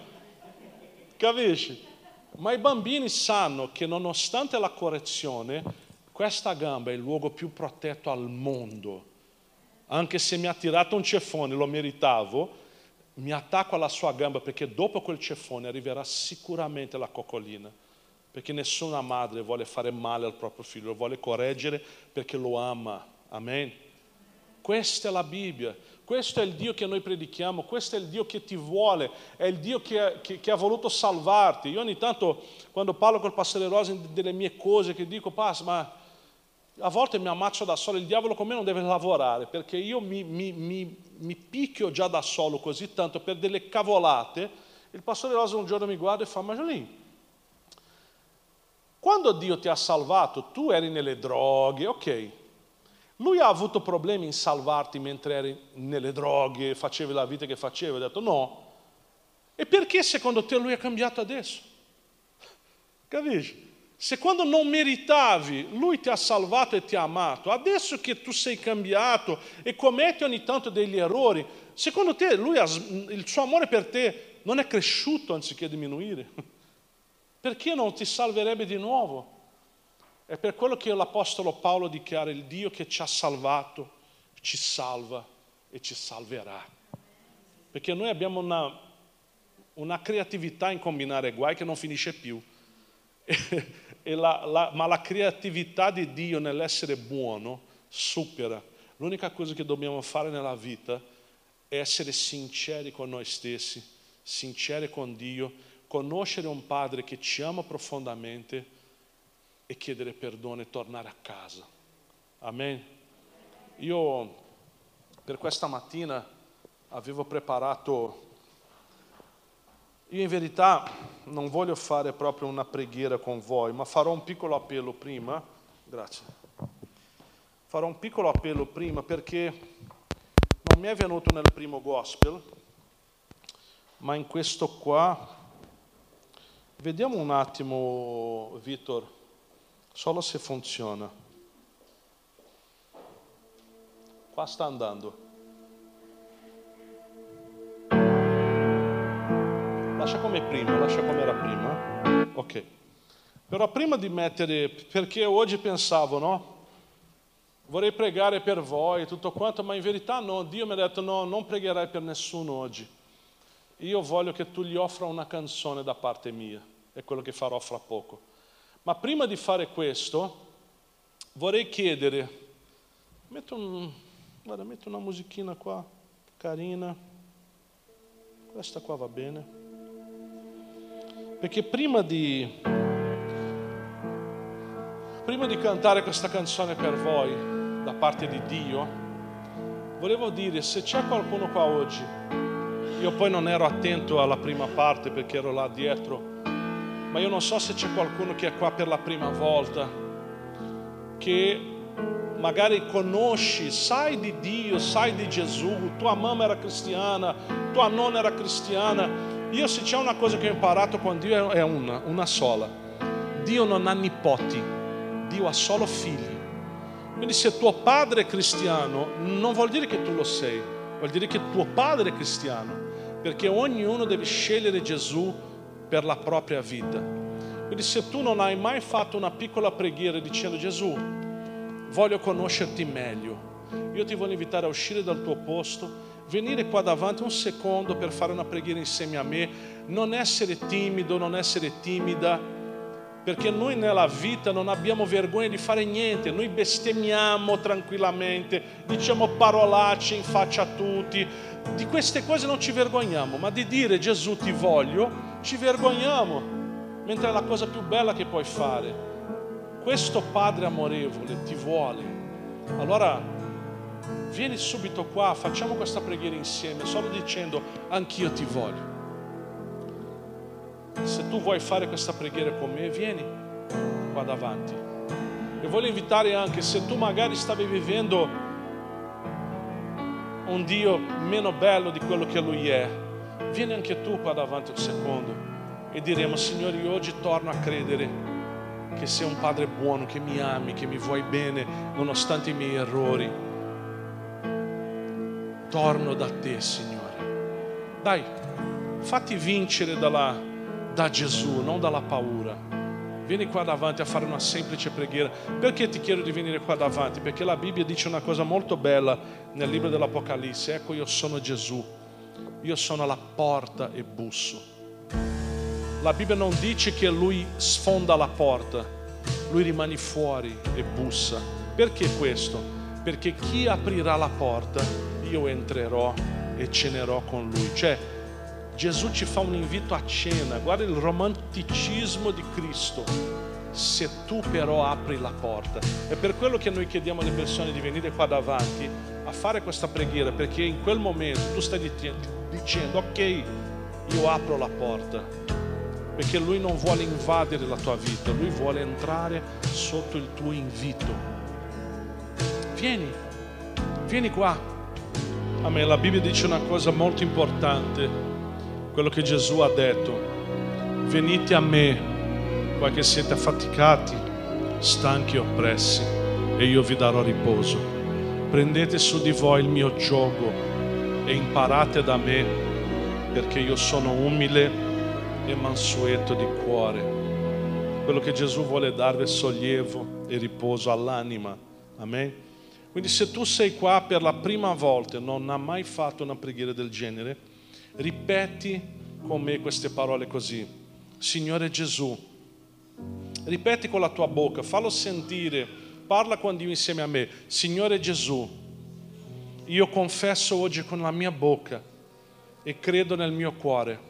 Capisci? Ma i bambini sanno che nonostante la correzione, questa gamba è il luogo più protetto al mondo. Anche se mi ha tirato un ceffone, lo meritavo, mi attacco alla sua gamba perché dopo quel ceffone arriverà sicuramente la coccolina, perché nessuna madre vuole fare male al proprio figlio, lo vuole correggere perché lo ama. Amen. Questa è la Bibbia, questo è il Dio che noi predichiamo, questo è il Dio che ti vuole, è il Dio che, che, che ha voluto salvarti. Io ogni tanto quando parlo col pastore Rosin delle mie cose, che dico, Pas, ma a volte mi ammazzo da solo, il diavolo con me non deve lavorare perché io mi, mi, mi, mi picchio già da solo così tanto per delle cavolate. Il pastore Rosa un giorno mi guarda e fa, ma Gianni, quando Dio ti ha salvato, tu eri nelle droghe, ok. Lui ha avuto problemi in salvarti mentre eri nelle droghe, facevi la vita che facevi, ha detto no. E perché secondo te lui è cambiato adesso? Capisci? Se quando non meritavi, lui ti ha salvato e ti ha amato, adesso che tu sei cambiato e commetti ogni tanto degli errori, secondo te lui il suo amore per te non è cresciuto anziché diminuire? Perché non ti salverebbe di nuovo? È per quello che l'Apostolo Paolo dichiara il Dio che ci ha salvato, ci salva e ci salverà. Perché noi abbiamo una, una creatività in combinare guai che non finisce più. la, la, ma la creatività di Dio nell'essere buono supera. L'unica cosa che dobbiamo fare nella vita è essere sinceri con noi stessi, sinceri con Dio, conoscere un Padre che ci ama profondamente e chiedere perdono e tornare a casa. Amen. Io per questa mattina avevo preparato io in verità non voglio fare proprio una preghiera con voi, ma farò un piccolo appello prima. Grazie. Farò un piccolo appello prima perché non mi è venuto nel primo gospel, ma in questo qua. Vediamo un attimo, Vittor, solo se funziona. Qua sta andando. Lascia come prima, lascia come era prima. Ok. Però prima di mettere, perché oggi pensavo, no? Vorrei pregare per voi tutto quanto, ma in verità no, Dio mi ha detto no, non pregherai per nessuno oggi. Io voglio che tu gli offra una canzone da parte mia, è quello che farò fra poco. Ma prima di fare questo, vorrei chiedere, metto, un, guarda, metto una musichina qua, carina, questa qua va bene. Perché prima di, prima di cantare questa canzone per voi, da parte di Dio, volevo dire, se c'è qualcuno qua oggi Io poi non ero attento alla prima parte perché ero là dietro, ma io non so se c'è qualcuno che è qua per la prima volta, che magari conosci, sai di Dio, sai di Gesù, tua mamma era cristiana, tua nonna era cristiana. Io se c'è una cosa che ho imparato con Dio è una, una sola. Dio non ha nipoti, Dio ha solo figli. Quindi se tuo padre è cristiano, non vuol dire che tu lo sei, vuol dire che tuo padre è cristiano perché ognuno deve scegliere Gesù per la propria vita. Quindi se tu non hai mai fatto una piccola preghiera dicendo Gesù, voglio conoscerti meglio, io ti voglio invitare a uscire dal tuo posto, venire qua davanti un secondo per fare una preghiera insieme a me, non essere timido, non essere timida, perché noi nella vita non abbiamo vergogna di fare niente, noi bestemmiamo tranquillamente, diciamo parolacce in faccia a tutti, di queste cose non ci vergogniamo, ma di dire Gesù ti voglio, ci vergogniamo, mentre è la cosa più bella che puoi fare. Questo Padre amorevole ti vuole. Allora vieni subito qua, facciamo questa preghiera insieme, solo dicendo anch'io ti voglio. Se tu vuoi fare questa preghiera con me, vieni qua davanti. E voglio invitare anche, se tu magari stavi vivendo un Dio meno bello di quello che Lui è, vieni anche tu qua davanti un secondo e diremo, Signore, io oggi torno a credere che sei un Padre buono, che mi ami, che mi vuoi bene, nonostante i miei errori. Torno da te, Signore. Dai, fatti vincere dalla, da Gesù, non dalla paura. Vieni qua davanti a fare una semplice preghiera. Perché ti chiedo di venire qua davanti? Perché la Bibbia dice una cosa molto bella nel libro dell'Apocalisse. Ecco, io sono Gesù. Io sono alla porta e busso. La Bibbia non dice che lui sfonda la porta, lui rimane fuori e bussa. Perché questo? Perché chi aprirà la porta, io entrerò e cenerò con lui. Cioè, Gesù ci fa un invito a cena, guarda il romanticismo di Cristo. Se tu però apri la porta, è per quello che noi chiediamo alle persone di venire qua davanti a fare questa preghiera, perché in quel momento tu stai dicendo, ok, io apro la porta, perché Lui non vuole invadere la tua vita, Lui vuole entrare sotto il tuo invito. Vieni, vieni qua. A me la Bibbia dice una cosa molto importante quello che Gesù ha detto. Venite a me, voi che siete affaticati, stanchi e oppressi, e io vi darò riposo. Prendete su di voi il mio gioco e imparate da me, perché io sono umile e mansueto di cuore. Quello che Gesù vuole darvi è sollievo e riposo all'anima. Amen. Quindi se tu sei qua per la prima volta e non hai mai fatto una preghiera del genere, Ripeti con me queste parole così. Signore Gesù, ripeti con la tua bocca, fallo sentire, parla con Dio insieme a me. Signore Gesù, io confesso oggi con la mia bocca e credo nel mio cuore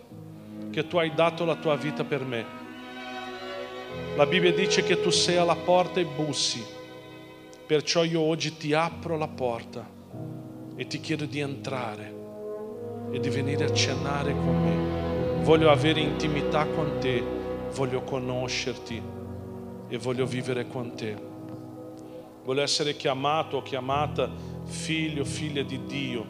che tu hai dato la tua vita per me. La Bibbia dice che tu sei alla porta e bussi, perciò io oggi ti apro la porta e ti chiedo di entrare e di venire a cenare con me. Voglio avere intimità con te, voglio conoscerti e voglio vivere con te. Voglio essere chiamato o chiamata figlio, figlia di Dio,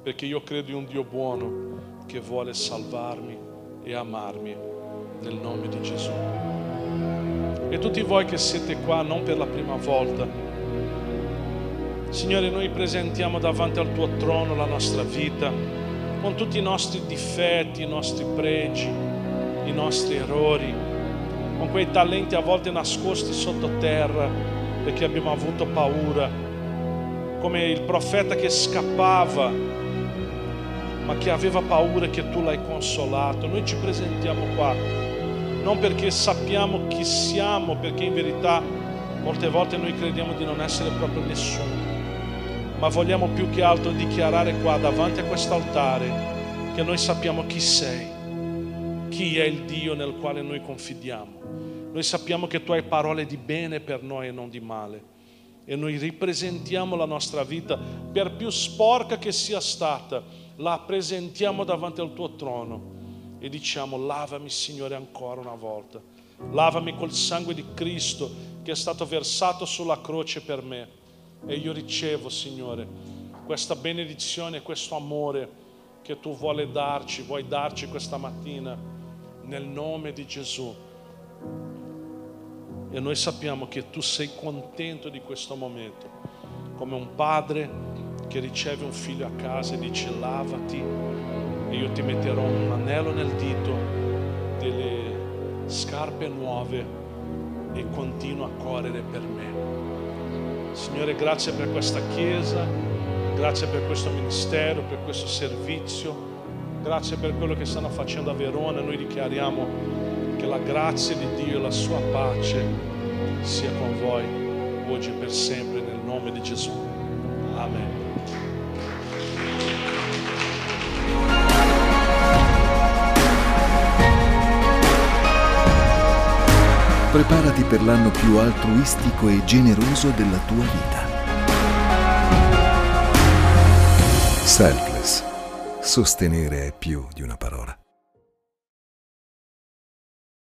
perché io credo in un Dio buono che vuole salvarmi e amarmi nel nome di Gesù. E tutti voi che siete qua non per la prima volta, Signore, noi presentiamo davanti al tuo trono la nostra vita, con tutti i nostri difetti, i nostri pregi, i nostri errori, con quei talenti a volte nascosti sottoterra perché abbiamo avuto paura, come il profeta che scappava, ma che aveva paura che tu l'hai consolato. Noi ci presentiamo qua, non perché sappiamo chi siamo, perché in verità molte volte noi crediamo di non essere proprio nessuno ma vogliamo più che altro dichiarare qua davanti a quest'altare che noi sappiamo chi sei, chi è il Dio nel quale noi confidiamo. Noi sappiamo che tu hai parole di bene per noi e non di male. E noi ripresentiamo la nostra vita, per più sporca che sia stata, la presentiamo davanti al tuo trono e diciamo lavami Signore ancora una volta, lavami col sangue di Cristo che è stato versato sulla croce per me e io ricevo Signore questa benedizione, questo amore che tu vuoi darci, vuoi darci questa mattina nel nome di Gesù. E noi sappiamo che tu sei contento di questo momento, come un padre che riceve un figlio a casa e dice lavati e io ti metterò un anello nel dito, delle scarpe nuove e continua a correre per me. Signore, grazie per questa chiesa, grazie per questo ministero, per questo servizio, grazie per quello che stanno facendo a Verona. Noi dichiariamo che la grazia di Dio e la sua pace sia con voi oggi e per sempre nel nome di Gesù. Amen. Preparati per l'anno più altruistico e generoso della tua vita. Selfless. Sostenere è più di una parola.